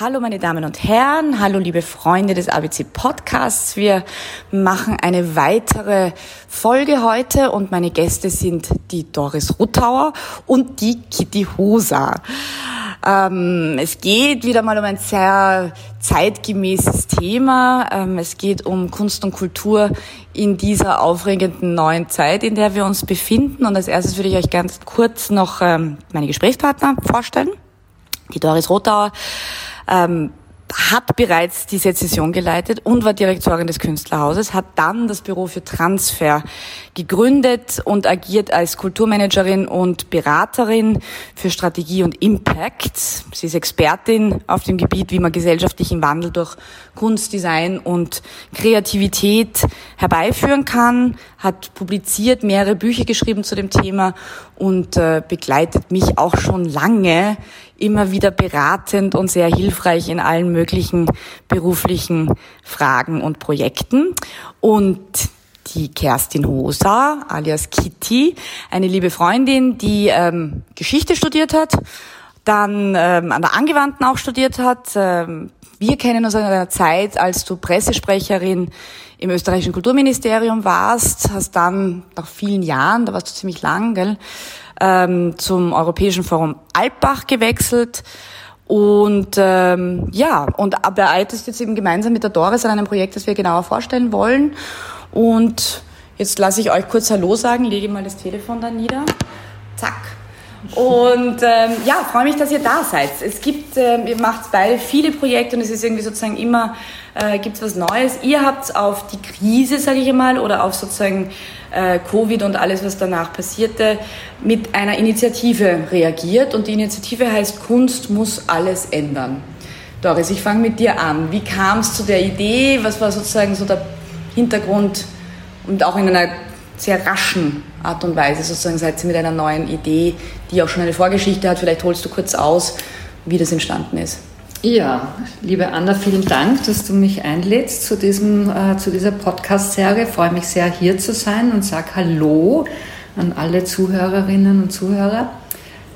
Hallo meine Damen und Herren, hallo liebe Freunde des ABC Podcasts. Wir machen eine weitere Folge heute und meine Gäste sind die Doris Ruttauer und die Kitty Hosa. Ähm, es geht wieder mal um ein sehr zeitgemäßes Thema. Ähm, es geht um Kunst und Kultur in dieser aufregenden neuen Zeit, in der wir uns befinden. Und als erstes würde ich euch ganz kurz noch ähm, meine Gesprächspartner vorstellen. Die Doris Rothauer ähm, hat bereits die Sezession geleitet und war Direktorin des Künstlerhauses, hat dann das Büro für Transfer gegründet und agiert als Kulturmanagerin und Beraterin für Strategie und Impact. Sie ist Expertin auf dem Gebiet, wie man gesellschaftlichen Wandel durch Kunst, Design und Kreativität herbeiführen kann, hat publiziert, mehrere Bücher geschrieben zu dem Thema und äh, begleitet mich auch schon lange immer wieder beratend und sehr hilfreich in allen möglichen beruflichen Fragen und Projekten. Und die Kerstin Hosa, alias Kitty, eine liebe Freundin, die ähm, Geschichte studiert hat, dann ähm, an der Angewandten auch studiert hat. Ähm, wir kennen uns in einer Zeit, als du Pressesprecherin im österreichischen Kulturministerium warst, hast dann nach vielen Jahren, da warst du ziemlich lang, gell, ähm, zum Europäischen Forum Alpbach gewechselt. Und ähm, ja, und arbeitest jetzt eben gemeinsam mit der Doris an einem Projekt, das wir genauer vorstellen wollen. Und jetzt lasse ich euch kurz Hallo sagen, lege mal das Telefon dann nieder. Zack. Und ähm, ja, freue mich, dass ihr da seid. Es gibt, ähm, ihr macht beide viele Projekte und es ist irgendwie sozusagen immer, äh, gibt was Neues. Ihr habt auf die Krise, sage ich einmal, oder auf sozusagen äh, Covid und alles, was danach passierte, mit einer Initiative reagiert. Und die Initiative heißt Kunst muss alles ändern. Doris, ich fange mit dir an. Wie kam es zu der Idee? Was war sozusagen so der Hintergrund und auch in einer sehr raschen Art und Weise sozusagen seid ihr mit einer neuen Idee, die auch schon eine Vorgeschichte hat. Vielleicht holst du kurz aus, wie das entstanden ist. Ja, liebe Anna, vielen Dank, dass du mich einlädst zu, diesem, äh, zu dieser Podcast-Serie. Freue mich sehr, hier zu sein und sage Hallo an alle Zuhörerinnen und Zuhörer.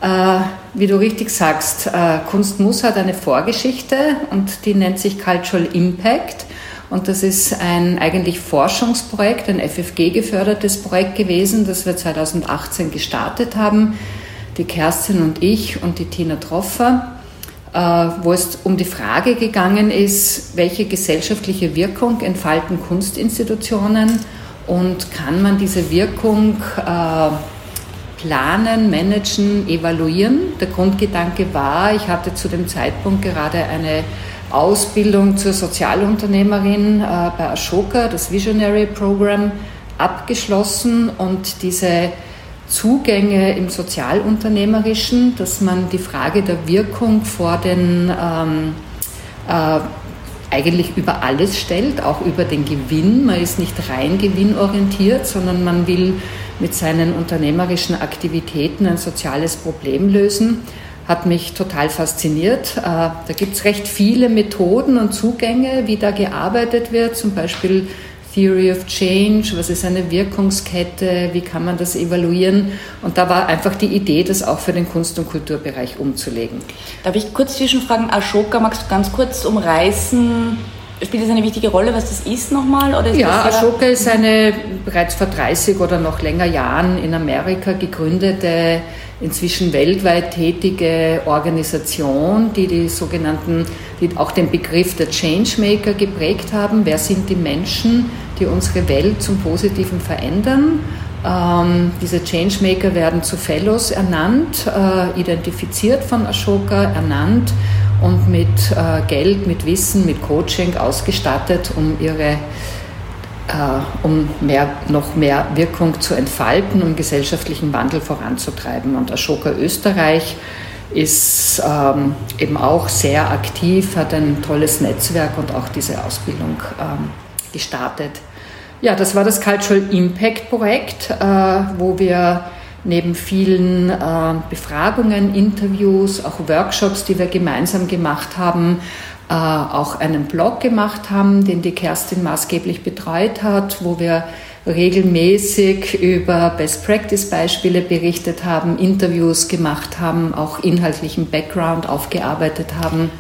Äh, wie du richtig sagst, äh, Kunst muss hat eine Vorgeschichte und die nennt sich Cultural Impact. Und das ist ein eigentlich Forschungsprojekt, ein FFG-gefördertes Projekt gewesen, das wir 2018 gestartet haben. Die Kerstin und ich und die Tina Troffer, wo es um die Frage gegangen ist, welche gesellschaftliche Wirkung entfalten Kunstinstitutionen und kann man diese Wirkung äh, planen, managen, evaluieren. Der Grundgedanke war, ich hatte zu dem Zeitpunkt gerade eine Ausbildung zur Sozialunternehmerin äh, bei Ashoka, das Visionary Program, abgeschlossen und diese Zugänge im Sozialunternehmerischen, dass man die Frage der Wirkung vor den ähm, äh, eigentlich über alles stellt, auch über den Gewinn. Man ist nicht rein gewinnorientiert, sondern man will mit seinen unternehmerischen Aktivitäten ein soziales Problem lösen hat mich total fasziniert. Äh, da gibt es recht viele Methoden und Zugänge, wie da gearbeitet wird, zum Beispiel Theory of Change, was ist eine Wirkungskette, wie kann man das evaluieren. Und da war einfach die Idee, das auch für den Kunst- und Kulturbereich umzulegen. Darf ich kurz zwischenfragen, Ashoka, magst du ganz kurz umreißen, Spielt das eine wichtige Rolle, was das ist nochmal? Oder ist ja, Ashoka ist eine bereits vor 30 oder noch länger Jahren in Amerika gegründete inzwischen weltweit tätige Organisation, die die sogenannten, die auch den Begriff der Changemaker geprägt haben. Wer sind die Menschen, die unsere Welt zum Positiven verändern? Ähm, diese Changemaker werden zu Fellows ernannt, äh, identifiziert von Ashoka, ernannt und mit äh, Geld, mit Wissen, mit Coaching ausgestattet, um ihre um mehr, noch mehr Wirkung zu entfalten, um gesellschaftlichen Wandel voranzutreiben. Und Ashoka Österreich ist ähm, eben auch sehr aktiv, hat ein tolles Netzwerk und auch diese Ausbildung ähm, gestartet. Ja, das war das Cultural Impact Projekt, äh, wo wir neben vielen äh, Befragungen, Interviews, auch Workshops, die wir gemeinsam gemacht haben, äh, auch einen Blog gemacht haben, den die Kerstin maßgeblich betreut hat, wo wir regelmäßig über Best-Practice-Beispiele berichtet haben, Interviews gemacht haben, auch inhaltlichen Background aufgearbeitet haben.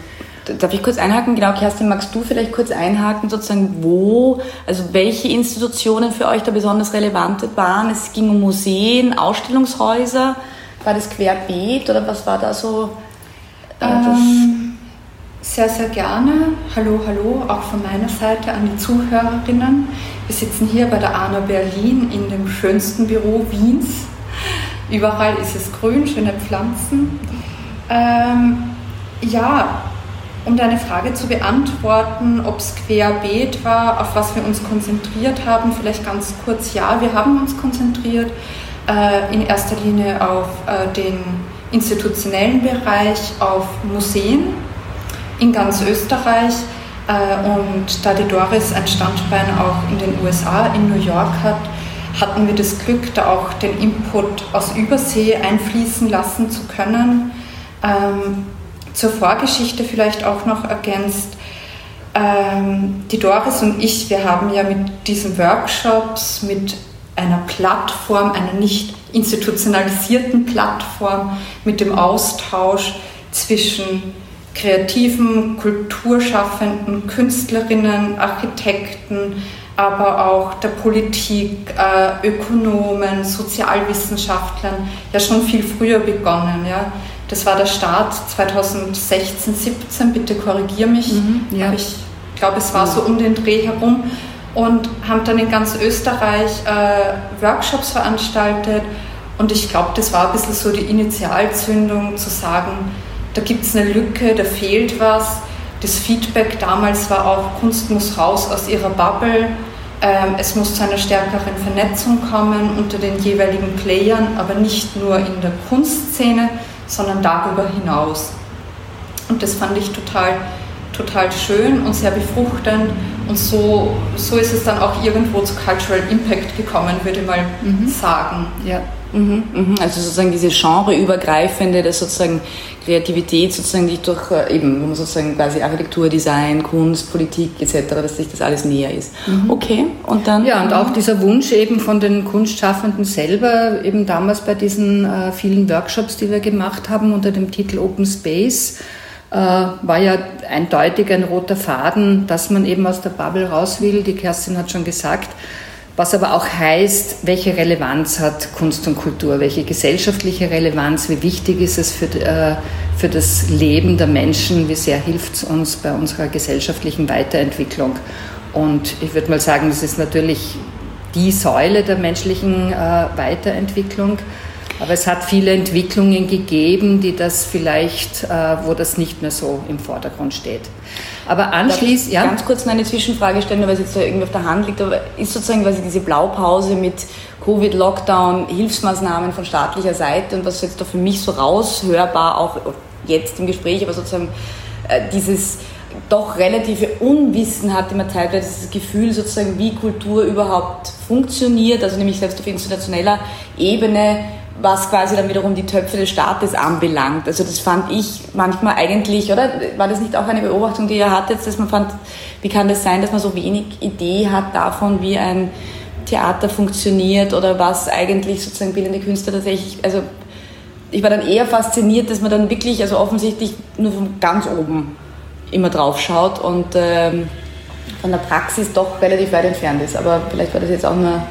Darf ich kurz einhaken? Genau, Kerstin, magst du vielleicht kurz einhaken, sozusagen, wo, also welche Institutionen für euch da besonders relevant waren? Es ging um Museen, Ausstellungshäuser. War das querbeet oder was war da so? Äh, ähm, sehr, sehr gerne. Hallo, hallo, auch von meiner Seite an die Zuhörerinnen. Wir sitzen hier bei der ANA Berlin in dem schönsten Büro Wiens. Überall ist es grün, schöne Pflanzen. Ähm, ja, um deine Frage zu beantworten, ob es querbeet war, auf was wir uns konzentriert haben, vielleicht ganz kurz, ja, wir haben uns konzentriert äh, in erster Linie auf äh, den institutionellen Bereich, auf Museen in ganz Österreich. Äh, und da die Doris ein Standbein auch in den USA, in New York hat, hatten wir das Glück, da auch den Input aus Übersee einfließen lassen zu können. Ähm, zur Vorgeschichte vielleicht auch noch ergänzt. Ähm, die Doris und ich, wir haben ja mit diesen Workshops, mit einer Plattform, einer nicht institutionalisierten Plattform, mit dem Austausch zwischen kreativen, kulturschaffenden Künstlerinnen, Architekten, aber auch der Politik, äh, Ökonomen, Sozialwissenschaftlern ja schon viel früher begonnen. Ja. Das war der Start 2016, 17, bitte korrigier mich. Mhm, ja. Ich glaube, es war so um den Dreh herum und haben dann in ganz Österreich äh, Workshops veranstaltet. Und ich glaube, das war ein bisschen so die Initialzündung zu sagen, da gibt es eine Lücke, da fehlt was. Das Feedback damals war auch, Kunst muss raus aus ihrer Bubble. Ähm, es muss zu einer stärkeren Vernetzung kommen unter den jeweiligen Playern, aber nicht nur in der Kunstszene, sondern darüber hinaus. Und das fand ich total, total schön und sehr befruchtend. Und so, so ist es dann auch irgendwo zu Cultural Impact gekommen, würde ich mal mhm. sagen. Ja. Mhm, mhm. Also sozusagen diese genreübergreifende, das sozusagen Kreativität sozusagen die durch äh, eben, man sozusagen quasi Architektur, Design, Kunst, Politik etc., dass sich das alles näher ist. Mhm. Okay, und dann? Ja, und auch dieser Wunsch eben von den Kunstschaffenden selber, eben damals bei diesen äh, vielen Workshops, die wir gemacht haben unter dem Titel Open Space, äh, war ja eindeutig ein roter Faden, dass man eben aus der Bubble raus will. Die Kerstin hat schon gesagt, was aber auch heißt, welche Relevanz hat Kunst und Kultur, welche gesellschaftliche Relevanz, wie wichtig ist es für, äh, für das Leben der Menschen, wie sehr hilft es uns bei unserer gesellschaftlichen Weiterentwicklung. Und ich würde mal sagen, das ist natürlich die Säule der menschlichen äh, Weiterentwicklung. Aber es hat viele Entwicklungen gegeben, die das vielleicht, äh, wo das nicht mehr so im Vordergrund steht. Aber anschließend, ja. Ganz kurz eine Zwischenfrage stellen, weil es jetzt irgendwie auf der Hand liegt, aber ist sozusagen quasi diese Blaupause mit Covid, Lockdown, Hilfsmaßnahmen von staatlicher Seite und was jetzt da für mich so raushörbar, auch jetzt im Gespräch, aber sozusagen äh, dieses doch relative Unwissen hatte man teilweise das Gefühl sozusagen, wie Kultur überhaupt funktioniert, also nämlich selbst auf institutioneller Ebene was quasi dann wiederum die Töpfe des Staates anbelangt. Also das fand ich manchmal eigentlich, oder? War das nicht auch eine Beobachtung, die ihr hattet, dass man fand, wie kann das sein, dass man so wenig Idee hat davon, wie ein Theater funktioniert oder was eigentlich sozusagen bildende Künstler tatsächlich, also ich war dann eher fasziniert, dass man dann wirklich, also offensichtlich nur von ganz oben immer drauf schaut und ähm, von der Praxis doch relativ weit entfernt ist. Aber vielleicht war das jetzt auch nur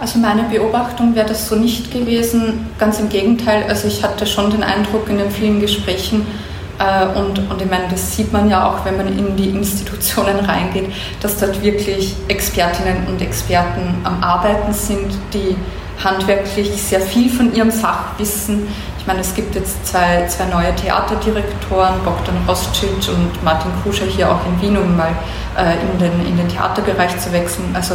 also meine Beobachtung wäre das so nicht gewesen, ganz im Gegenteil. Also ich hatte schon den Eindruck in den vielen Gesprächen, äh, und, und ich meine, das sieht man ja auch, wenn man in die Institutionen reingeht, dass dort wirklich Expertinnen und Experten am Arbeiten sind, die handwerklich sehr viel von ihrem Fach wissen. Ich meine, es gibt jetzt zwei, zwei neue Theaterdirektoren, Bogdan Rostcic und Martin Kuscher hier auch in Wien, um mal äh, in, den, in den Theaterbereich zu wechseln. Also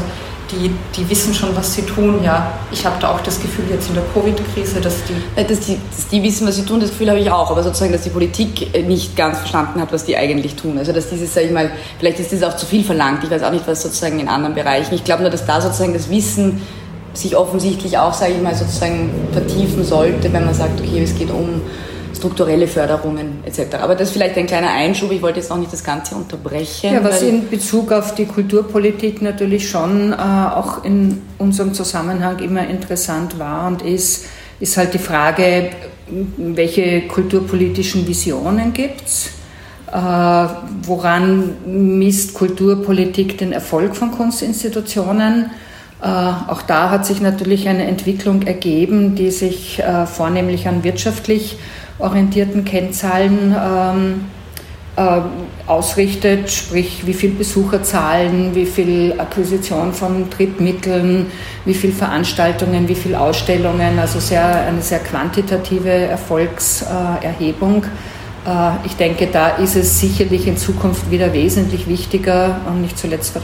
die, die wissen schon, was sie tun. Ja, ich habe da auch das Gefühl jetzt in der Covid-Krise, dass die, äh, dass die... Dass die wissen, was sie tun, das Gefühl habe ich auch. Aber sozusagen, dass die Politik äh, nicht ganz verstanden hat, was die eigentlich tun. Also dass dieses, sage ich mal, vielleicht ist das auch zu viel verlangt. Ich weiß auch nicht, was sozusagen in anderen Bereichen. Ich glaube nur, dass da sozusagen das Wissen sich offensichtlich auch, sage ich mal, sozusagen vertiefen sollte, wenn man sagt, okay, es geht um strukturelle Förderungen etc. Aber das ist vielleicht ein kleiner Einschub. Ich wollte jetzt auch nicht das Ganze unterbrechen. Ja, was in Bezug auf die Kulturpolitik natürlich schon äh, auch in unserem Zusammenhang immer interessant war und ist, ist halt die Frage, welche kulturpolitischen Visionen gibt es? Äh, woran misst Kulturpolitik den Erfolg von Kunstinstitutionen? Auch da hat sich natürlich eine Entwicklung ergeben, die sich vornehmlich an wirtschaftlich orientierten Kennzahlen ähm, äh, ausrichtet, sprich wie viel Besucherzahlen, wie viel Akquisition von Drittmitteln, wie viel Veranstaltungen, wie viel Ausstellungen, also sehr, eine sehr quantitative Erfolgserhebung. Äh, ich denke, da ist es sicherlich in Zukunft wieder wesentlich wichtiger und nicht zuletzt äh,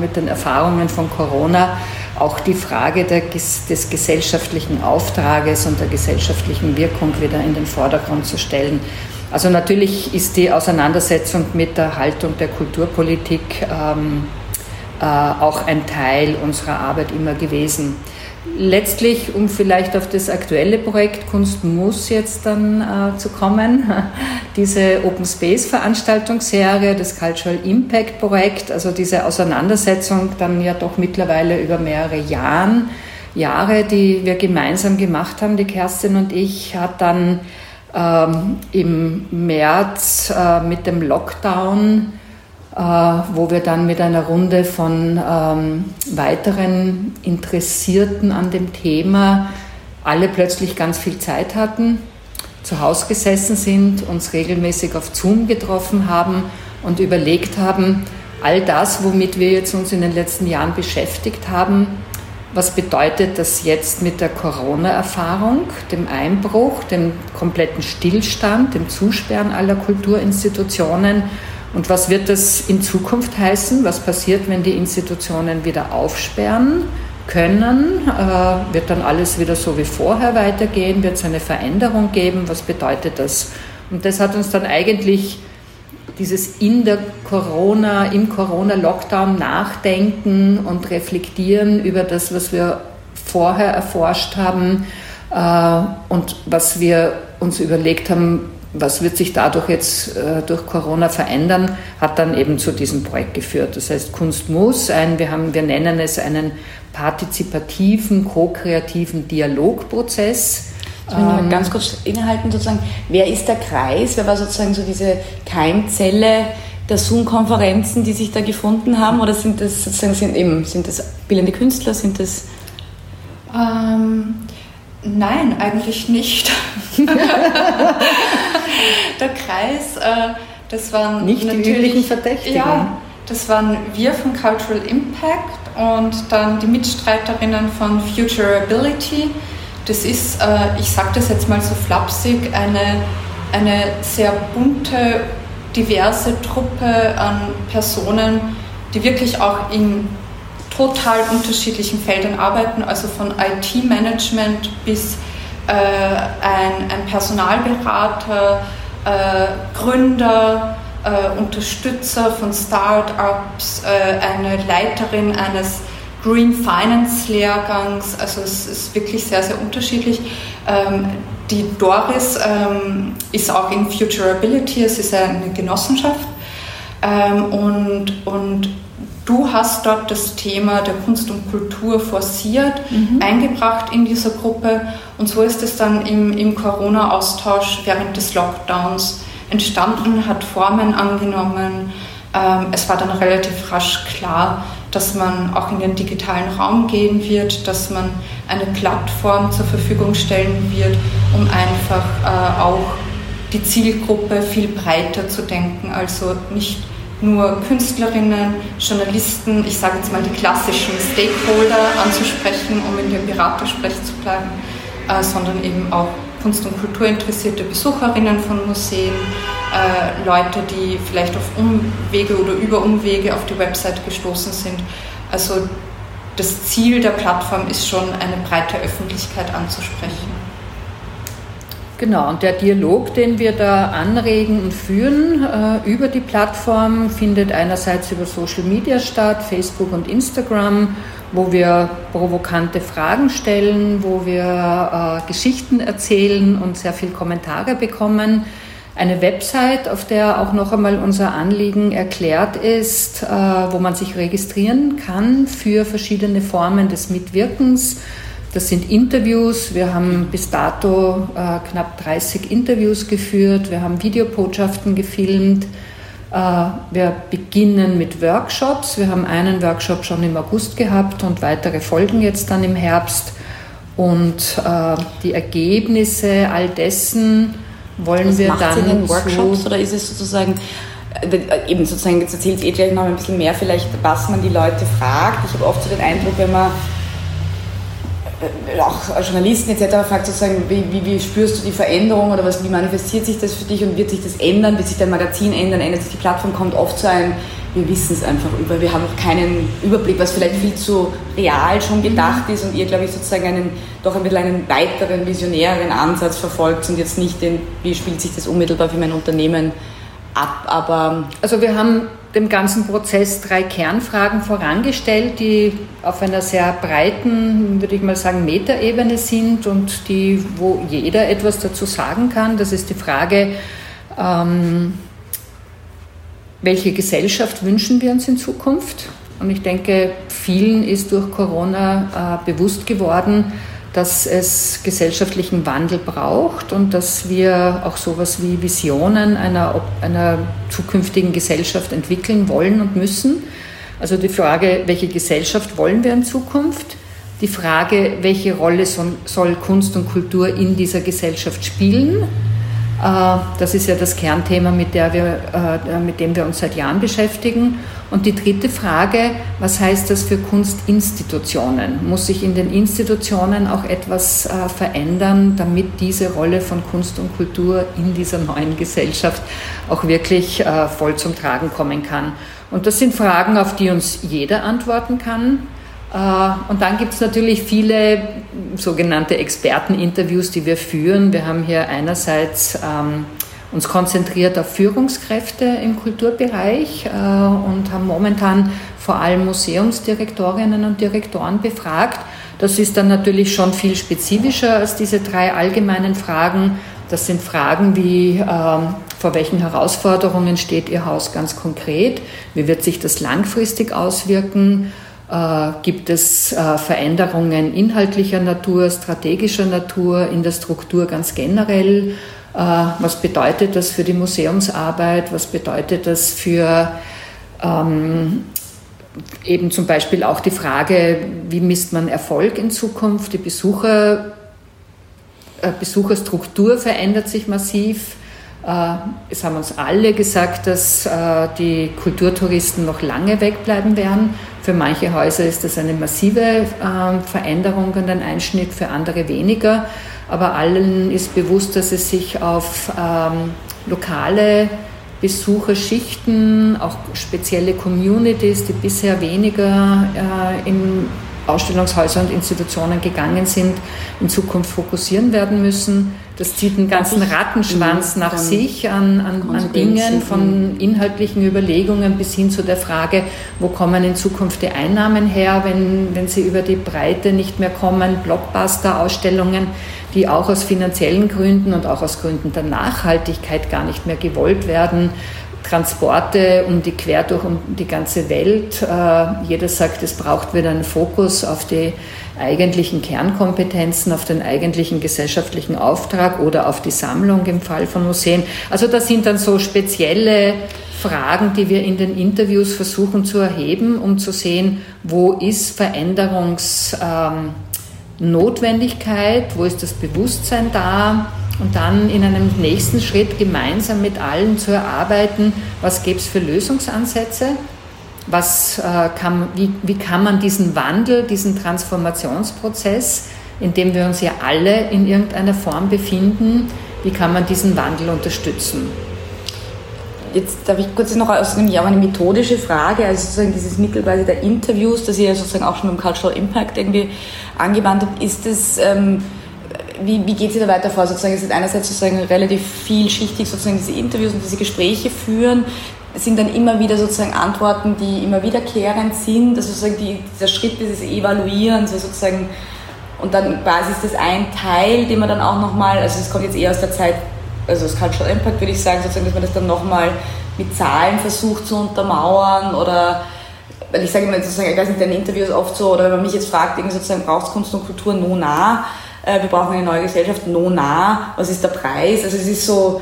mit den Erfahrungen von Corona auch die Frage des gesellschaftlichen Auftrages und der gesellschaftlichen Wirkung wieder in den Vordergrund zu stellen. Also natürlich ist die Auseinandersetzung mit der Haltung der Kulturpolitik ähm, äh, auch ein Teil unserer Arbeit immer gewesen. Letztlich, um vielleicht auf das aktuelle Projekt Kunst muss jetzt dann äh, zu kommen, diese Open Space Veranstaltungsserie, das Cultural Impact Projekt, also diese Auseinandersetzung dann ja doch mittlerweile über mehrere Jahren, Jahre, die wir gemeinsam gemacht haben, die Kerstin und ich, hat dann ähm, im März äh, mit dem Lockdown, wo wir dann mit einer Runde von ähm, weiteren Interessierten an dem Thema alle plötzlich ganz viel Zeit hatten, zu Hause gesessen sind, uns regelmäßig auf Zoom getroffen haben und überlegt haben, all das, womit wir jetzt uns in den letzten Jahren beschäftigt haben, was bedeutet das jetzt mit der Corona-Erfahrung, dem Einbruch, dem kompletten Stillstand, dem Zusperren aller Kulturinstitutionen? Und was wird das in Zukunft heißen? Was passiert, wenn die Institutionen wieder aufsperren können? Äh, wird dann alles wieder so wie vorher weitergehen? Wird es eine Veränderung geben? Was bedeutet das? Und das hat uns dann eigentlich dieses in der Corona, im Corona-Lockdown nachdenken und reflektieren über das, was wir vorher erforscht haben äh, und was wir uns überlegt haben, was wird sich dadurch jetzt äh, durch Corona verändern, hat dann eben zu diesem Projekt geführt. Das heißt, Kunst muss ein, wir, haben, wir nennen es einen partizipativen, ko-kreativen Dialogprozess ich will ähm, ganz kurz innehalten, sozusagen, wer ist der Kreis? Wer war sozusagen so diese Keimzelle der Zoom-Konferenzen, die sich da gefunden haben? Oder sind das sozusagen, sind eben, sind das bildende Künstler? Sind das. Ähm, nein, eigentlich nicht. der Kreis, äh, das waren. Nicht natürlich, die üblichen Verdächtigen. Ja, das waren wir von Cultural Impact und dann die Mitstreiterinnen von Futurability das ist, äh, ich sage das jetzt mal so flapsig, eine, eine sehr bunte, diverse Truppe an Personen, die wirklich auch in total unterschiedlichen Feldern arbeiten, also von IT-Management bis äh, ein, ein, Personalberater, äh, Gründer, äh, Unterstützer von Start-ups, äh, eine Leiterin eines Green Finance Lehrgangs. Also es ist wirklich sehr, sehr unterschiedlich. Ähm, die Doris ähm, ist auch in Futurability, es ist eine Genossenschaft. Ähm, und, und du hast dort das Thema der Kunst und Kultur forciert, mhm. eingebracht in dieser Gruppe. Und so ist es dann im, im Corona-Austausch während des Lockdowns entstanden, hat Formen angenommen. es war dann relativ rasch klar, dass man auch in den digitalen Raum gehen wird, dass man eine Plattform zur Verfügung stellen wird, um einfach äh, auch die Zielgruppe viel breiter zu denken. Also nicht nur Künstlerinnen, Journalisten, ich sage jetzt mal die klassischen Stakeholder anzusprechen, um in dem Beratersprech zu bleiben, äh, sondern eben auch Kunst- und Kulturinteressierte Besucherinnen von Museen, äh, Leute, die vielleicht auf Umwege oder über Umwege auf die Website gestoßen sind. Also das Ziel der Plattform ist schon, eine breite Öffentlichkeit anzusprechen. Genau, und der Dialog, den wir da anregen und führen äh, über die Plattform, findet einerseits über Social Media statt, Facebook und Instagram, wo wir provokante Fragen stellen, wo wir äh, Geschichten erzählen und sehr viele Kommentare bekommen eine Website, auf der auch noch einmal unser Anliegen erklärt ist, äh, wo man sich registrieren kann für verschiedene Formen des Mitwirkens. Das sind Interviews. Wir haben bis dato äh, knapp 30 Interviews geführt. Wir haben Videobotschaften gefilmt. Äh, wir beginnen mit Workshops. Wir haben einen Workshop schon im August gehabt und weitere folgen jetzt dann im Herbst. Und äh, die Ergebnisse all dessen wollen Was wir macht dann. Sie in den Workshops so oder ist es sozusagen äh, eben sozusagen, jetzt erzählt ihr gleich noch ein bisschen mehr vielleicht, was man die Leute fragt. Ich habe oft so den Eindruck, wenn man äh, auch Journalisten etc. fragt sozusagen, wie, wie, wie, spürst du die Veränderung oder was, wie manifestiert sich das für dich und wird sich das ändern, wird sich dein Magazin ändern, ändert sich die Plattform, kommt oft so ein, wir wissen es einfach über, wir haben noch keinen Überblick, was vielleicht viel zu real schon gedacht ist und ihr, glaube ich, sozusagen einen, doch ein bisschen einen weiteren, visionäreren Ansatz verfolgt und jetzt nicht den, wie spielt sich das unmittelbar für mein Unternehmen ab, aber... Also wir haben dem ganzen Prozess drei Kernfragen vorangestellt, die auf einer sehr breiten, würde ich mal sagen, Metaebene sind und die, wo jeder etwas dazu sagen kann. Das ist die Frage, ähm, welche Gesellschaft wünschen wir uns in Zukunft? Und ich denke, vielen ist durch Corona äh, bewusst geworden, dass es gesellschaftlichen Wandel braucht und dass wir auch sowas wie Visionen einer, einer zukünftigen Gesellschaft entwickeln wollen und müssen. Also die Frage, welche Gesellschaft wollen wir in Zukunft? Die Frage, welche Rolle soll Kunst und Kultur in dieser Gesellschaft spielen? Äh, das ist ja das Kernthema, mit, wir, äh, mit dem wir uns seit Jahren beschäftigen. Und die dritte Frage, was heißt das für Kunstinstitutionen? Muss sich in den Institutionen auch etwas äh, verändern, damit diese Rolle von Kunst und Kultur in dieser neuen Gesellschaft auch wirklich voll zum Tragen kommen kann? Und das sind Fragen, auf die uns jeder antworten kann. Äh, und dann gibt es natürlich viele sogenannte Experteninterviews, die wir führen. Wir haben hier einerseits ähm, uns konzentriert auf Führungskräfte im Kulturbereich äh, und haben momentan vor allem Museumsdirektorinnen und Direktoren befragt. Das ist dann natürlich schon viel spezifischer als diese drei allgemeinen Fragen. Das sind Fragen wie, ähm, vor welchen Herausforderungen steht Ihr Haus ganz konkret? Wie wird sich das langfristig auswirken? Äh, gibt es äh, Veränderungen inhaltlicher Natur, strategischer Natur, in der Struktur ganz generell? Äh, was bedeutet das für die Museumsarbeit? Was bedeutet das für ähm, eben zum Beispiel auch die Frage, wie misst man Erfolg in Zukunft? Die Besucher, äh, Besucherstruktur verändert sich massiv. Äh, es haben uns alle gesagt, dass äh, die Kulturtouristen noch lange wegbleiben werden. Für manche Häuser ist das eine massive ähm, Veränderung und ein Einschnitt, für andere weniger. Aber allen ist bewusst, dass es sich auf ähm, lokale Besucherschichten, auch spezielle Communities, die bisher weniger äh, in Ausstellungshäuser und Institutionen gegangen sind, in Zukunft fokussieren werden müssen. Das zieht einen ganzen Rattenschwanz nach sich an, an, an Dingen, von inhaltlichen Überlegungen bis hin zu der Frage, wo kommen in Zukunft die Einnahmen her, wenn, wenn sie über die Breite nicht mehr kommen, Blockbuster-Ausstellungen, die auch aus finanziellen Gründen und auch aus Gründen der Nachhaltigkeit gar nicht mehr gewollt werden. Transporte um die quer durch um die ganze Welt. Äh, jeder sagt, es braucht wieder einen Fokus auf die eigentlichen Kernkompetenzen, auf den eigentlichen gesellschaftlichen Auftrag oder auf die Sammlung im Fall von Museen. Also das sind dann so spezielle Fragen, die wir in den Interviews versuchen zu erheben, um zu sehen, wo ist Veränderungsnotwendigkeit, ähm, wo ist das Bewusstsein da und dann in einem nächsten Schritt gemeinsam mit allen zu erarbeiten, was gäbe es für Lösungsansätze, was, äh, kann, wie, wie kann man diesen Wandel, diesen Transformationsprozess, in dem wir uns ja alle in irgendeiner Form befinden, wie kann man diesen Wandel unterstützen? Jetzt darf ich kurz noch aus dem Jahr eine methodische Frage, also sozusagen dieses Mittel der Interviews, das ihr sozusagen auch schon im Cultural Impact irgendwie angewandt habt, ist es ähm, wie, wie geht sie da weiter vor? Sozusagen, es ist einerseits sozusagen relativ vielschichtig, sozusagen diese Interviews und diese Gespräche führen. Sind dann immer wieder sozusagen Antworten, die immer wiederkehrend sind. Also sozusagen die, dieser Schritt dieses Evaluierens, also sozusagen, und dann quasi ist das ein Teil, den man dann auch nochmal, also es kommt jetzt eher aus der Zeit, also das Cultural Impact würde ich sagen, sozusagen, dass man das dann nochmal mit Zahlen versucht zu untermauern oder weil ich sage immer sozusagen, ich weiß nicht, in Interviews oft so, oder wenn man mich jetzt fragt, irgendwie sozusagen, braucht Kunst und Kultur no nah? Äh, wir brauchen eine neue Gesellschaft no nah. Was ist der Preis? Also es ist so,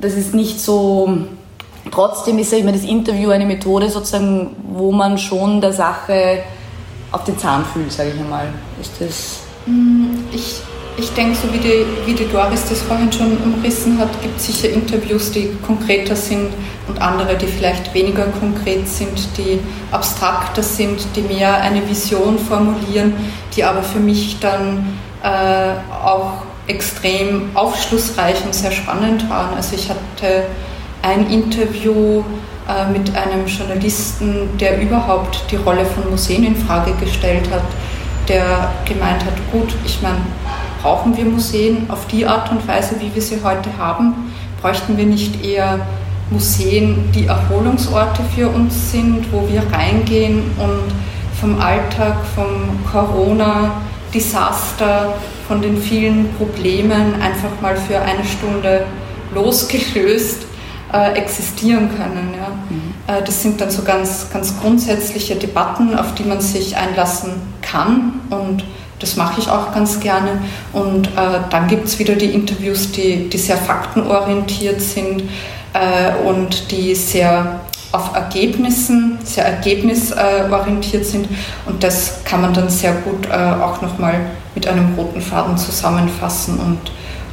das ist nicht so, trotzdem ist ja immer das Interview eine Methode sozusagen, wo man schon der Sache auf den Zahn fühlt, sage ich einmal. Ist das... Mm, ich ich denke, so wie die, wie die Doris das vorhin schon umrissen hat, gibt es sicher Interviews, die konkreter sind und andere, die vielleicht weniger konkret sind, die abstrakter sind, die mehr eine Vision formulieren, die aber für mich dann äh, auch extrem aufschlussreich und sehr spannend waren. Also ich hatte ein Interview äh, mit einem Journalisten, der überhaupt die Rolle von Museen in Frage gestellt hat, der gemeint hat, gut, ich meine, brauchen wir Museen auf die Art und Weise, wie wir sie heute haben? Bräuchten wir nicht eher Museen, die Erholungsorte für uns sind, wo wir reingehen und vom Alltag, vom Corona-Desaster, von den vielen Problemen einfach mal für eine Stunde losgelöst äh, existieren können. Ja. Mhm. Äh, das sind dann so ganz, ganz grundsätzliche Debatten, auf die man sich einlassen kann und das mache ich auch ganz gerne. Und äh, dann gibt es wieder die Interviews, die, die sehr faktenorientiert sind äh, und die sehr auf Ergebnissen, sehr ergebnisorientiert sind. Und das kann man dann sehr gut äh, auch nochmal mit einem roten Faden zusammenfassen. Und,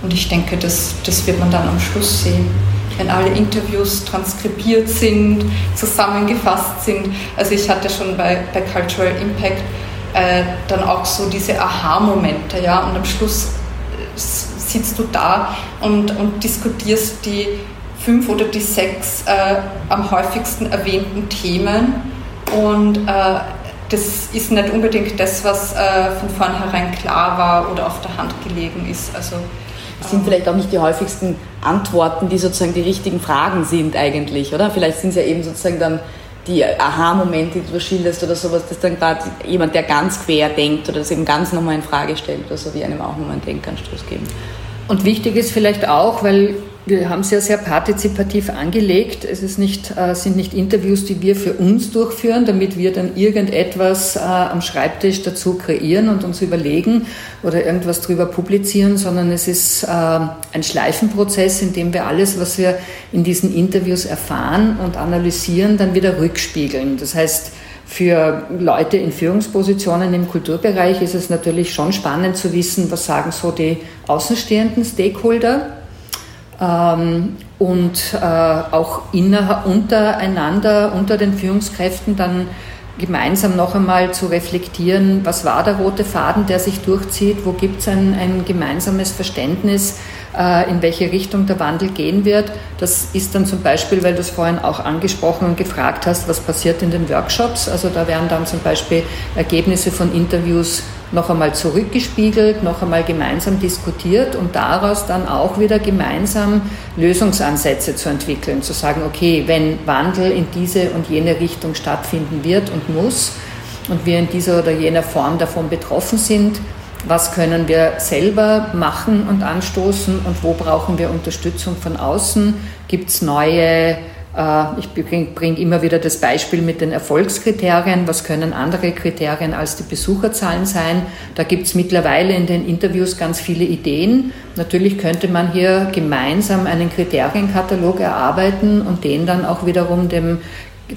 und ich denke, das, das wird man dann am Schluss sehen wenn alle Interviews transkribiert sind, zusammengefasst sind. Also ich hatte schon bei, bei Cultural Impact äh, dann auch so diese Aha-Momente, ja, und am Schluss äh, sitzt du da und, und diskutierst die fünf oder die sechs äh, am häufigsten erwähnten Themen und äh, das ist nicht unbedingt das, was äh, von vornherein klar war oder auf der Hand gelegen ist. Also, das sind vielleicht auch nicht die häufigsten Antworten, die sozusagen die richtigen Fragen sind eigentlich, oder? Vielleicht sind es ja eben sozusagen dann die Aha-Momente, die du schilderst oder sowas, dass dann gerade jemand, der ganz quer denkt oder das eben ganz nochmal in Frage stellt oder so, die einem auch nochmal einen Denkanstoß geben. Und wichtig ist vielleicht auch, weil wir haben es ja sehr partizipativ angelegt. Es ist nicht, äh, sind nicht Interviews, die wir für uns durchführen, damit wir dann irgendetwas äh, am Schreibtisch dazu kreieren und uns überlegen oder irgendwas drüber publizieren, sondern es ist äh, ein Schleifenprozess, in dem wir alles, was wir in diesen Interviews erfahren und analysieren, dann wieder rückspiegeln. Das heißt, für Leute in Führungspositionen im Kulturbereich ist es natürlich schon spannend zu wissen, was sagen so die außenstehenden Stakeholder ähm, und äh, auch inner, untereinander, unter den Führungskräften dann gemeinsam noch einmal zu reflektieren, was war der rote Faden, der sich durchzieht, wo gibt es ein, ein gemeinsames Verständnis, äh, in welche Richtung der Wandel gehen wird. Das ist dann zum Beispiel, weil du es vorhin auch angesprochen und gefragt hast, was passiert in den Workshops. Also da werden dann zum Beispiel Ergebnisse von Interviews noch einmal zurückgespiegelt, noch einmal gemeinsam diskutiert und daraus dann auch wieder gemeinsam Lösungsansätze zu entwickeln, zu sagen, okay, wenn Wandel in diese und jene Richtung stattfinden wird und muss und wir in dieser oder jener Form davon betroffen sind, was können wir selber machen und anstoßen und wo brauchen wir Unterstützung von außen? Gibt es neue, ich bringe immer wieder das Beispiel mit den Erfolgskriterien, was können andere Kriterien als die Besucherzahlen sein? Da gibt es mittlerweile in den Interviews ganz viele Ideen. Natürlich könnte man hier gemeinsam einen Kriterienkatalog erarbeiten und den dann auch wiederum dem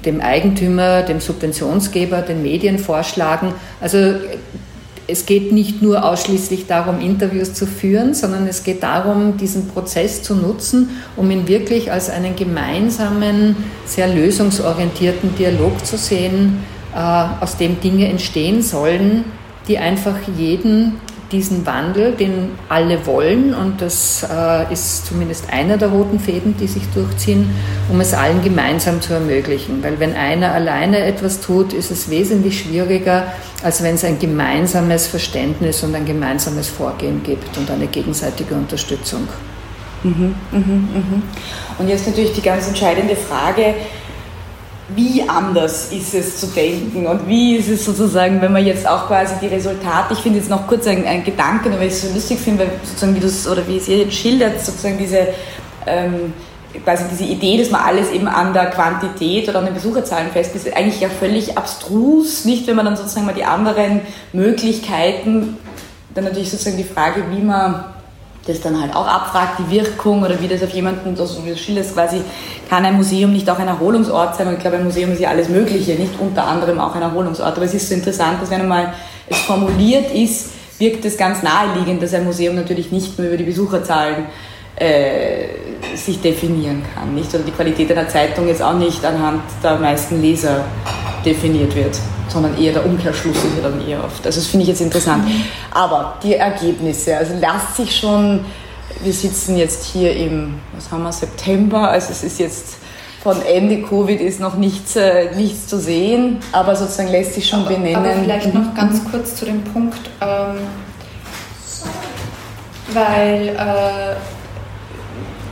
dem Eigentümer, dem Subventionsgeber, den Medien vorschlagen. Also es geht nicht nur ausschließlich darum, Interviews zu führen, sondern es geht darum, diesen Prozess zu nutzen, um ihn wirklich als einen gemeinsamen, sehr lösungsorientierten Dialog zu sehen, äh, aus dem Dinge entstehen sollen, die einfach jeden diesen Wandel, den alle wollen, und das äh, ist zumindest einer der roten Fäden, die sich durchziehen, um es allen gemeinsam zu ermöglichen. Weil wenn einer alleine etwas tut, ist es wesentlich schwieriger, als wenn es ein gemeinsames Verständnis und ein gemeinsames Vorgehen gibt und eine gegenseitige Unterstützung. Mhm, mh, mh. Und jetzt natürlich die ganz entscheidende Frage, wie anders ist es zu denken und wie ist es sozusagen, wenn man jetzt auch quasi die Resultate, ich finde jetzt noch kurz ein, ein Gedanke, weil ich es so lustig finde, weil sozusagen wie du es oder wie es ihr jetzt schildert, sozusagen diese ähm, quasi diese Idee, dass man alles eben an der Quantität oder an den Besucherzahlen festmacht, ist eigentlich ja völlig abstrus, nicht wenn man dann sozusagen mal die anderen Möglichkeiten, dann natürlich sozusagen die Frage, wie man das dann halt auch abfragt, die Wirkung oder wie das auf jemanden, so wie du quasi, kann ein Museum nicht auch ein Erholungsort sein? Und ich glaube, ein Museum ist ja alles Mögliche, nicht unter anderem auch ein Erholungsort. Aber es ist so interessant, dass wenn einmal es formuliert ist, wirkt es ganz naheliegend, dass ein Museum natürlich nicht nur über die Besucherzahlen äh, sich definieren kann. Nicht? Oder die Qualität einer Zeitung jetzt auch nicht anhand der meisten Leser definiert wird, sondern eher der Umkehrschluss ist ja dann eher oft. Also das finde ich jetzt interessant. Aber die Ergebnisse, also lasst sich schon, wir sitzen jetzt hier im, was haben wir, September, also es ist jetzt von Ende Covid ist noch nichts, äh, nichts zu sehen, aber sozusagen lässt sich schon aber, benennen. Aber vielleicht noch ganz kurz zu dem Punkt, ähm, weil äh,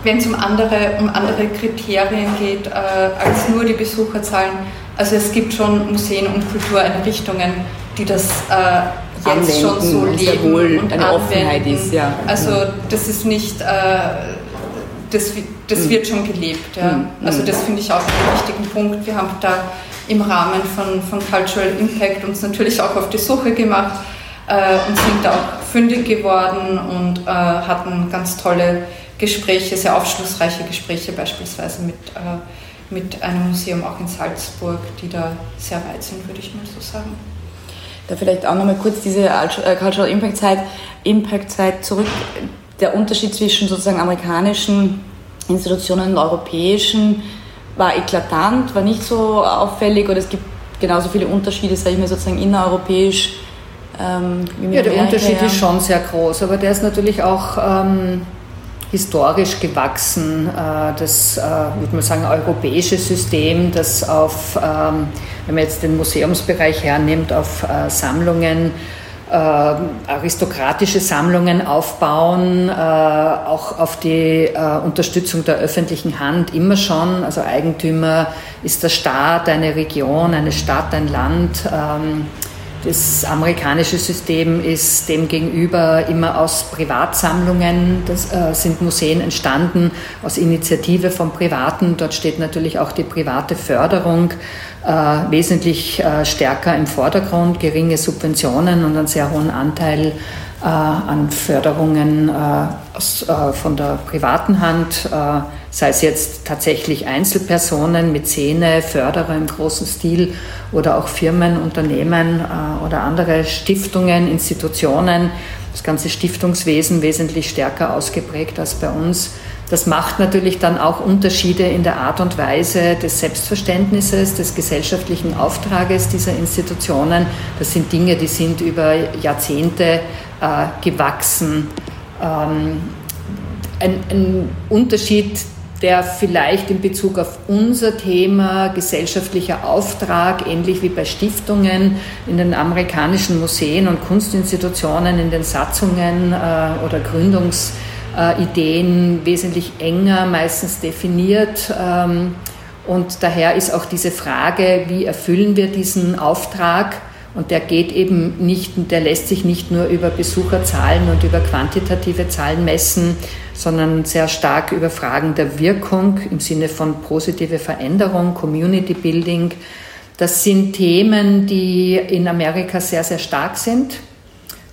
wenn es um andere, um andere Kriterien geht äh, als nur die Besucherzahlen, also es gibt schon Museen und Kultureinrichtungen, die das äh, jetzt schon so leben und eine anwenden. Offenheit ist. Ja. Also das ist nicht, äh, das, das mhm. wird schon gelebt. Ja. Mhm. Also das finde ich auch einen wichtigen Punkt. Wir haben da im Rahmen von, von Cultural Impact uns natürlich auch auf die Suche gemacht äh, und sind da auch fündig geworden und äh, hatten ganz tolle Gespräche, sehr aufschlussreiche Gespräche beispielsweise mit äh, mit einem Museum auch in Salzburg, die da sehr weit sind, würde ich mal so sagen. Da vielleicht auch nochmal kurz diese äh, Cultural Impact Zeit, Impact Zeit zurück. Der Unterschied zwischen sozusagen amerikanischen Institutionen und europäischen war eklatant, war nicht so auffällig oder es gibt genauso viele Unterschiede, sage ich mal, sozusagen innereuropäisch. Ähm, ja, der Unterschied ist schon sehr groß, aber der ist natürlich auch ähm, historisch gewachsen. Äh, das, äh, würde man sagen, europäische System, das auf, ähm, wenn man jetzt den Museumsbereich hernimmt, auf äh, Sammlungen, aristokratische Sammlungen aufbauen, auch auf die Unterstützung der öffentlichen Hand immer schon. Also Eigentümer ist der Staat, eine Region, eine Stadt, ein Land. Das amerikanische System ist demgegenüber immer aus Privatsammlungen, das äh, sind Museen entstanden, aus Initiative von Privaten. Dort steht natürlich auch die private Förderung äh, wesentlich äh, stärker im Vordergrund, geringe Subventionen und einen sehr hohen Anteil äh, an Förderungen äh, aus, äh, von der privaten Hand sei es jetzt tatsächlich Einzelpersonen, Mäzene, Förderer im großen Stil oder auch Firmen, Unternehmen äh, oder andere Stiftungen, Institutionen, das ganze Stiftungswesen wesentlich stärker ausgeprägt als bei uns. Das macht natürlich dann auch Unterschiede in der Art und Weise des Selbstverständnisses, des gesellschaftlichen Auftrages dieser Institutionen. Das sind Dinge, die sind über Jahrzehnte äh, gewachsen. Ähm, ein, ein Unterschied, der vielleicht in Bezug auf unser Thema gesellschaftlicher Auftrag, ähnlich wie bei Stiftungen in den amerikanischen Museen und Kunstinstitutionen, in den Satzungen äh, oder Gründungsideen wesentlich enger meistens definiert. Ähm, und daher ist auch diese Frage, wie erfüllen wir diesen Auftrag, und der geht eben nicht, der lässt sich nicht nur über Besucherzahlen und über quantitative Zahlen messen, sondern sehr stark über Fragen der Wirkung im Sinne von positive Veränderung, Community Building. Das sind Themen, die in Amerika sehr, sehr stark sind, äh,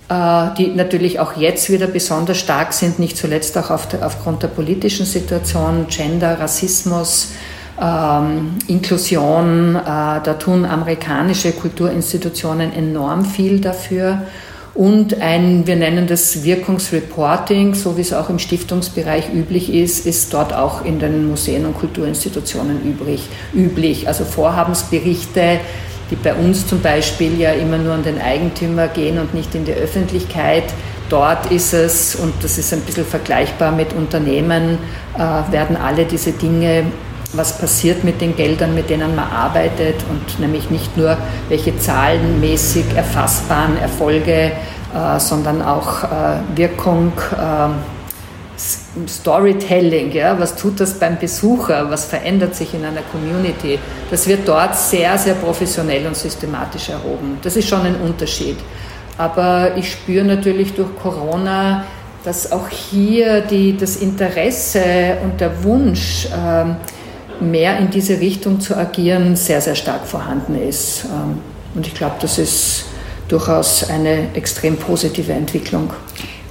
die natürlich auch jetzt wieder besonders stark sind, nicht zuletzt auch aufgrund der politischen Situation, Gender, Rassismus, ähm, Inklusion. Äh, da tun amerikanische Kulturinstitutionen enorm viel dafür. Und ein, wir nennen das Wirkungsreporting, so wie es auch im Stiftungsbereich üblich ist, ist dort auch in den Museen und Kulturinstitutionen übrig, üblich. Also Vorhabensberichte, die bei uns zum Beispiel ja immer nur an den Eigentümer gehen und nicht in die Öffentlichkeit. Dort ist es, und das ist ein bisschen vergleichbar mit Unternehmen, äh, werden alle diese Dinge was passiert mit den Geldern, mit denen man arbeitet und nämlich nicht nur welche zahlenmäßig erfassbaren Erfolge, äh, sondern auch äh, Wirkung, äh, Storytelling, ja, was tut das beim Besucher, was verändert sich in einer Community, das wird dort sehr, sehr professionell und systematisch erhoben. Das ist schon ein Unterschied. Aber ich spüre natürlich durch Corona dass auch hier die, das Interesse und der Wunsch, ähm, mehr in diese Richtung zu agieren, sehr, sehr stark vorhanden ist. Ähm, und ich glaube, das ist durchaus eine extrem positive Entwicklung.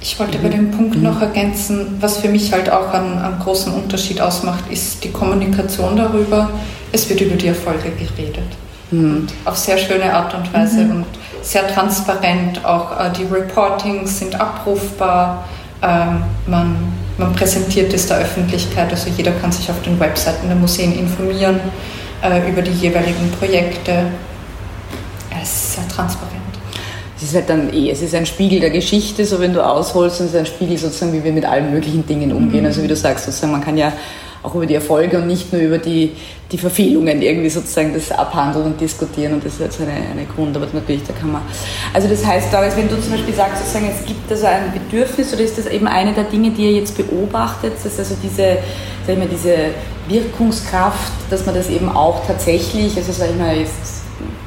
Ich wollte bei dem Punkt noch ergänzen, was für mich halt auch einen, einen, großen Unterschied ausmacht, ist die Kommunikation darüber. Es wird über die Erfolge geredet. Mhm. Auf sehr schöne Art und Weise mhm. und sehr transparent. Auch äh, die Reportings sind abrufbar. Ähm, man, man präsentiert es der Öffentlichkeit, also jeder kann sich auf den Webseiten der Museen informieren äh, über die jeweiligen Projekte. Es ist sehr transparent es ist halt dann eh, es ist ein Spiegel der Geschichte, so wenn du ausholst, und es ist ein Spiegel sozusagen, wie wir mit allen möglichen Dingen umgehen. Mhm. Also wie du sagst, sozusagen, man kann ja auch über die Erfolge und nicht nur über die, die Verfehlungen irgendwie sozusagen das abhandeln und diskutieren und das ist jetzt eine, eine Grund, aber natürlich, da kann man. Also das heißt, Doris, wenn du zum Beispiel sagst, sozusagen, es gibt also ein Bedürfnis oder ist das eben eine der Dinge, die ihr jetzt beobachtet, dass also diese, sag ich mal, diese Wirkungskraft, dass man das eben auch tatsächlich, also sag ich mal, jetzt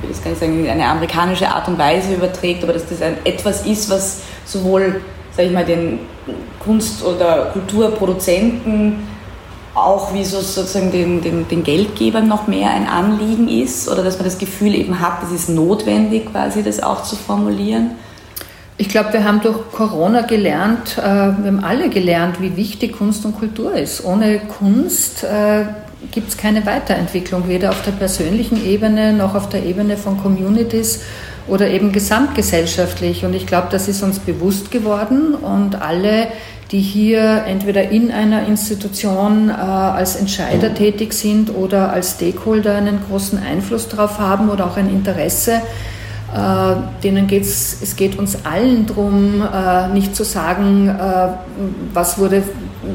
das kann ich sagen, eine amerikanische Art und Weise überträgt, aber dass das ein, etwas ist, was sowohl, sage ich mal, den Kunst- oder Kulturproduzenten auch wie so sozusagen den, den, den Geldgebern noch mehr ein Anliegen ist oder dass man das Gefühl eben hat, es ist notwendig, quasi das auch zu formulieren? Ich glaube, wir haben durch Corona gelernt, äh, wir haben alle gelernt, wie wichtig Kunst und Kultur ist. Ohne Kunst äh, gibt es keine Weiterentwicklung, weder auf der persönlichen Ebene noch auf der Ebene von Communities oder eben gesamtgesellschaftlich. Und ich glaube, das ist uns bewusst geworden und alle, die hier entweder in einer Institution äh, als Entscheider tätig sind oder als Stakeholder einen großen Einfluss darauf haben oder auch ein Interesse, äh, denen geht's, es geht uns allen darum, äh, nicht zu sagen, äh, was wurde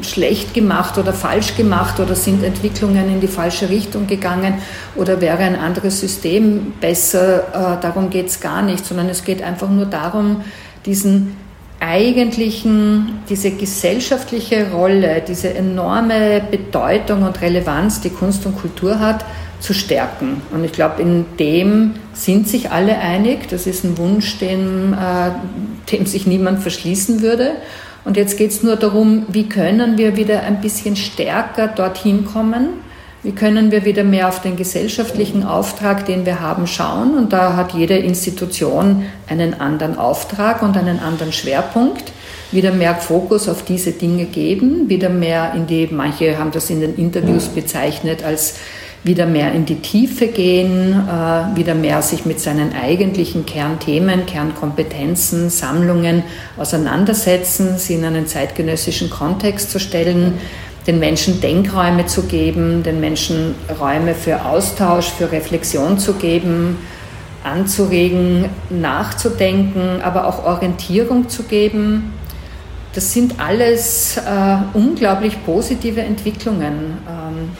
schlecht gemacht oder falsch gemacht oder sind Entwicklungen in die falsche Richtung gegangen oder wäre ein anderes System besser. darum geht es gar nicht, sondern es geht einfach nur darum, diesen eigentlichen, diese gesellschaftliche Rolle, diese enorme Bedeutung und Relevanz, die Kunst und Kultur hat, zu stärken. Und ich glaube, in dem sind sich alle einig. Das ist ein Wunsch, dem, äh, dem sich niemand verschließen würde. Und jetzt geht es nur darum, wie können wir wieder ein bisschen stärker dorthin kommen? Wie können wir wieder mehr auf den gesellschaftlichen Auftrag, den wir haben, schauen? Und da hat jede Institution einen anderen Auftrag und einen anderen Schwerpunkt. Wieder mehr Fokus auf diese Dinge geben, wieder mehr in die, manche haben das in den Interviews bezeichnet als wieder mehr in die Tiefe gehen, äh, wieder mehr sich mit seinen eigentlichen Kernthemen, Kernkompetenzen, Sammlungen auseinandersetzen, sie in einen zeitgenössischen Kontext zu stellen, den Menschen Denkräume zu geben, den Menschen Räume für Austausch, für Reflexion zu geben, anzuregen, nachzudenken, aber auch Orientierung zu geben. Das sind alles äh, unglaublich positive Entwicklungen. Ähm,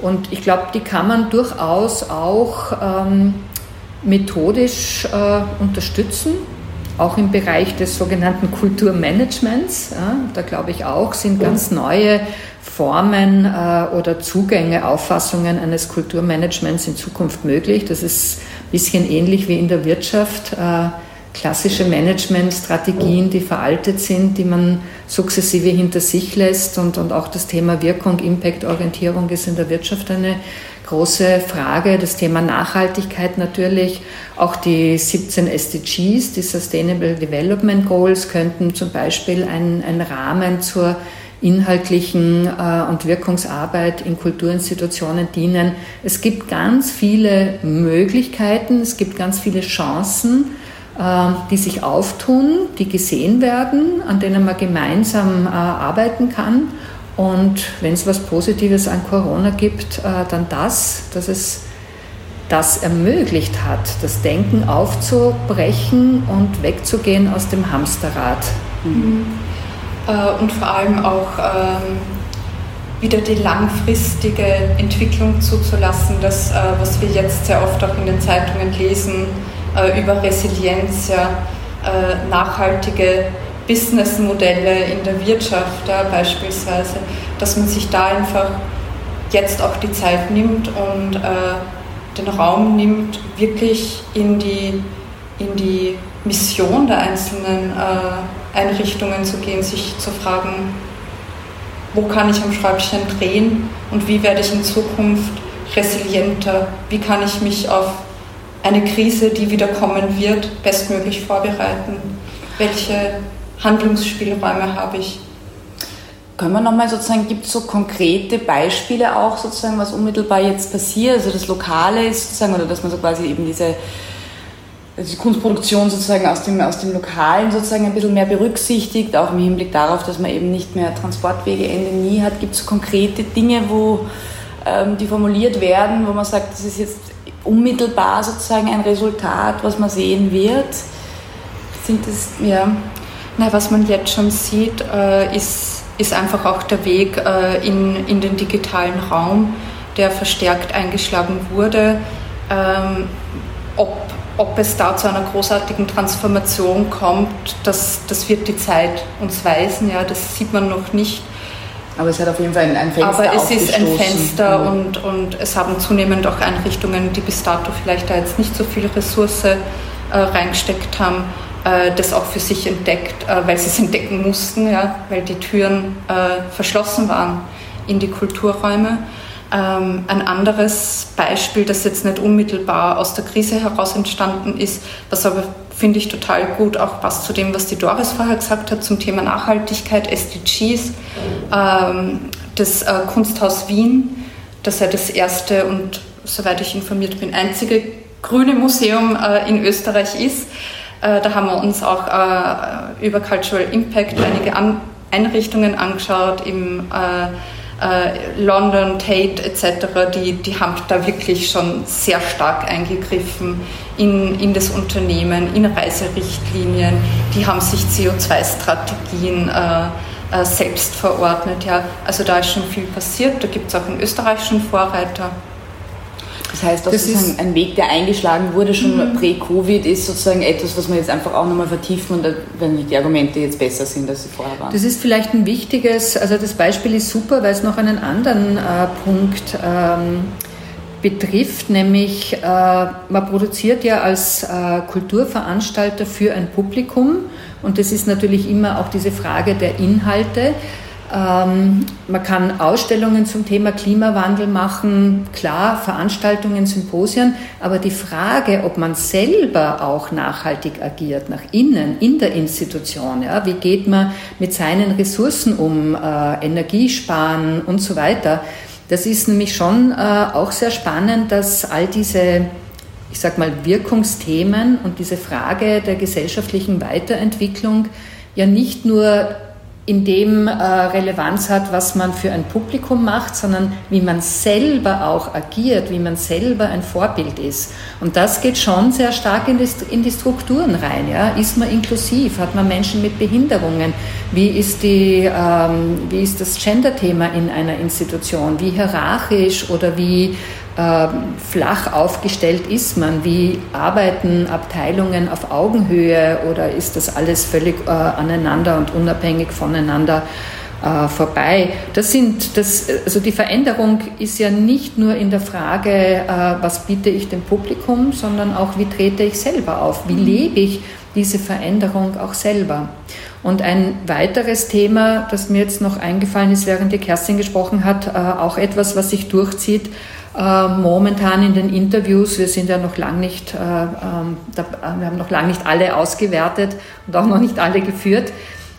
und ich glaube, die kann man durchaus auch ähm, methodisch äh, unterstützen, auch im Bereich des sogenannten Kulturmanagements. Ja, da glaube ich auch, sind ganz neue Formen äh, oder Zugänge, Auffassungen eines Kulturmanagements in Zukunft möglich. Das ist ein bisschen ähnlich wie in der Wirtschaft. Äh, klassische Managementstrategien, die veraltet sind, die man sukzessive hinter sich lässt. Und, und auch das Thema Wirkung, Impact-Orientierung ist in der Wirtschaft eine große Frage. Das Thema Nachhaltigkeit natürlich. Auch die 17 SDGs, die Sustainable Development Goals, könnten zum Beispiel ein, ein Rahmen zur inhaltlichen äh, und Wirkungsarbeit in Kulturinstitutionen dienen. Es gibt ganz viele Möglichkeiten, es gibt ganz viele Chancen die sich auftun, die gesehen werden, an denen man gemeinsam äh, arbeiten kann. Und wenn es was Positives an Corona gibt, äh, dann das, dass es das ermöglicht hat, das Denken aufzubrechen und wegzugehen aus dem Hamsterrad. Mhm. Äh, und vor allem auch ähm, wieder die langfristige Entwicklung zuzulassen, das, was wir jetzt sehr oft auch in den Zeitungen lesen, äh, über Resilienz, ja, äh, nachhaltige Businessmodelle in der Wirtschaft ja, beispielsweise, dass man sich da einfach jetzt auch die Zeit nimmt und äh, den Raum nimmt, wirklich in die, in die Mission der einzelnen, äh, Einrichtungen zu gehen, sich zu fragen, wo kann ich am Schräubchen drehen und wie werde ich in Zukunft resilienter, wie kann ich mich auf eine Krise, die wieder kommen wird, bestmöglich vorbereiten, welche Handlungsspielräume habe ich. Können wir nochmal sozusagen, gibt es so konkrete Beispiele auch sozusagen, was unmittelbar jetzt passiert, also das Lokale ist sozusagen, oder dass man so quasi eben diese, also die Kunstproduktion sozusagen aus dem, aus dem Lokalen sozusagen ein bisschen mehr berücksichtigt, auch im Hinblick darauf, dass man eben nicht mehr Transportwege Ende nie hat. Gibt es konkrete Dinge, wo ähm, die formuliert werden, wo man sagt, das ist jetzt unmittelbar sozusagen ein Resultat, was man sehen wird? Sind das, ja. Na, was man jetzt schon sieht, äh, ist ist einfach auch der Weg äh, in, in den digitalen Raum, der verstärkt eingeschlagen wurde. Ähm, ob, ob es da zu einer großartigen Transformation kommt, das, das wird die Zeit uns weisen. Ja, das sieht man noch nicht. Aber es hat auf jeden Fall ein, Fenster. Aber es ist ein Fenster mhm. und, und es haben zunehmend auch Einrichtungen, die bis dato vielleicht da jetzt nicht so viel Ressource äh, reingesteckt haben, äh, das auch für sich entdeckt, äh, weil sie es entdecken mussten, ja, weil die Türen äh, verschlossen waren in die Kulturräume. Ähm, ein anderes Beispiel, das jetzt nicht unmittelbar aus der Krise heraus entstanden ist, was aber finde ich total gut auch passt zu dem, was die Doris vorher gesagt hat zum Thema Nachhaltigkeit, SDGs, ähm, das äh, Kunsthaus Wien, das ja das erste und soweit ich informiert bin, einzige grüne Museum äh, in Österreich ist, äh, da haben wir uns auch äh, über Cultural Impact einige An Einrichtungen angeschaut im äh, London, Tate etc., die, die haben da wirklich schon sehr stark eingegriffen in, in das Unternehmen, in Reiserichtlinien, die haben sich CO2-Strategien äh, selbst verordnet. Ja. Also da ist schon viel passiert, da gibt es auch in Österreich schon Vorreiter. Das heißt, das, das ist ein Weg, der eingeschlagen wurde, schon mhm. prä-Covid, ist sozusagen etwas, was wir jetzt einfach auch nochmal vertiefen und wenn die Argumente jetzt besser sind, als sie vorher waren. Das ist vielleicht ein wichtiges, also das Beispiel ist super, weil es noch einen anderen äh, Punkt ähm, betrifft, nämlich äh, man produziert ja als äh, Kulturveranstalter für ein Publikum und das ist natürlich immer auch diese Frage der Inhalte. Ähm, man kann Ausstellungen zum Thema Klimawandel machen, klar, Veranstaltungen, Symposien, aber die Frage, ob man selber auch nachhaltig agiert, nach innen, in der Institution, ja, wie geht man mit seinen Ressourcen um, äh, Energiesparen und so weiter, das ist nämlich schon äh, auch sehr spannend, dass all diese ich sag mal, Wirkungsthemen und diese Frage der gesellschaftlichen Weiterentwicklung ja nicht nur in dem äh, Relevanz hat, was man für ein Publikum macht, sondern wie man selber auch agiert, wie man selber ein Vorbild ist. Und das geht schon sehr stark in die, in die Strukturen rein. Ja? Ist man inklusiv? Hat man Menschen mit Behinderungen? Wie ist, die, ähm, wie ist das Gender-Thema in einer Institution? Wie hierarchisch oder wie flach aufgestellt ist man? Wie arbeiten Abteilungen auf Augenhöhe oder ist das alles völlig äh, aneinander und unabhängig voneinander äh, vorbei? Das sind, das, also die Veränderung ist ja nicht nur in der Frage, äh, was biete ich dem Publikum, sondern auch, wie trete ich selber auf? Wie mhm. lebe ich diese Veränderung auch selber? Und ein weiteres Thema, das mir jetzt noch eingefallen ist, während die Kerstin gesprochen hat, äh, auch etwas, was sich durchzieht, momentan in den Interviews, wir sind ja noch lang nicht, äh, ähm, wir haben noch lange nicht alle ausgewertet und auch noch nicht alle geführt.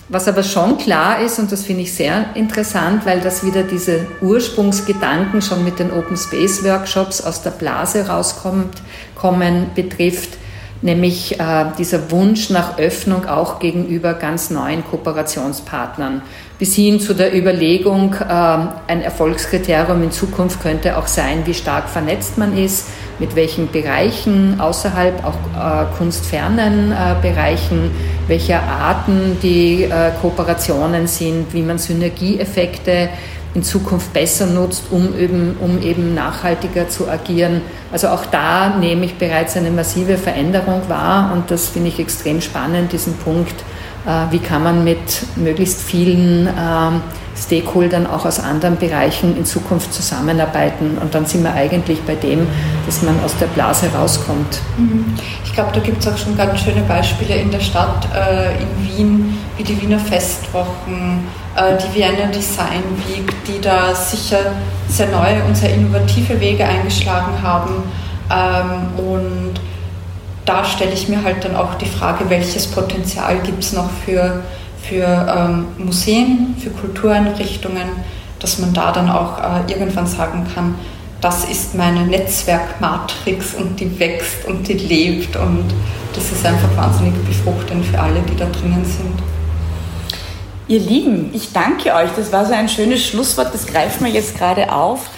Was aber schon klar ist, und das finde ich sehr interessant, weil das wieder diese Ursprungsgedanken schon mit den Open Space Workshops aus der Blase rauskommt, kommen, betrifft, nämlich äh, dieser Wunsch nach Öffnung auch gegenüber ganz neuen Kooperationspartnern bis hin zu der Überlegung, äh, ein Erfolgskriterium in Zukunft könnte auch sein, wie stark vernetzt man ist, mit welchen Bereichen außerhalb auch äh, kunstfernen äh, Bereichen, welcher Arten die äh, Kooperationen sind, wie man Synergieeffekte in Zukunft besser nutzt, um eben, um eben nachhaltiger zu agieren. Also auch da nehme ich bereits eine massive Veränderung wahr und das finde ich extrem spannend, diesen Punkt wie kann man mit möglichst vielen ähm, Stakeholdern auch aus anderen Bereichen in Zukunft zusammenarbeiten. Und dann sind wir eigentlich bei dem, dass man aus der Blase rauskommt. Mhm. Ich glaube, da gibt es auch schon ganz schöne Beispiele in der Stadt, äh, in Wien, wie die Wiener Festwochen, äh, die Vienna Design Week, die da sicher sehr neue und sehr innovative Wege eingeschlagen haben. Ähm, und da stelle ich mir halt dann auch die Frage, welches Potenzial gibt es noch für, für ähm, Museen, für Kultureinrichtungen, dass man da dann auch äh, irgendwann sagen kann, das ist meine Netzwerkmatrix und die wächst und die lebt und das ist einfach wahnsinnig befruchtend für alle, die da drinnen sind. Ihr Lieben, ich danke euch. Das war so ein schönes Schlusswort, das greift mir jetzt gerade auf.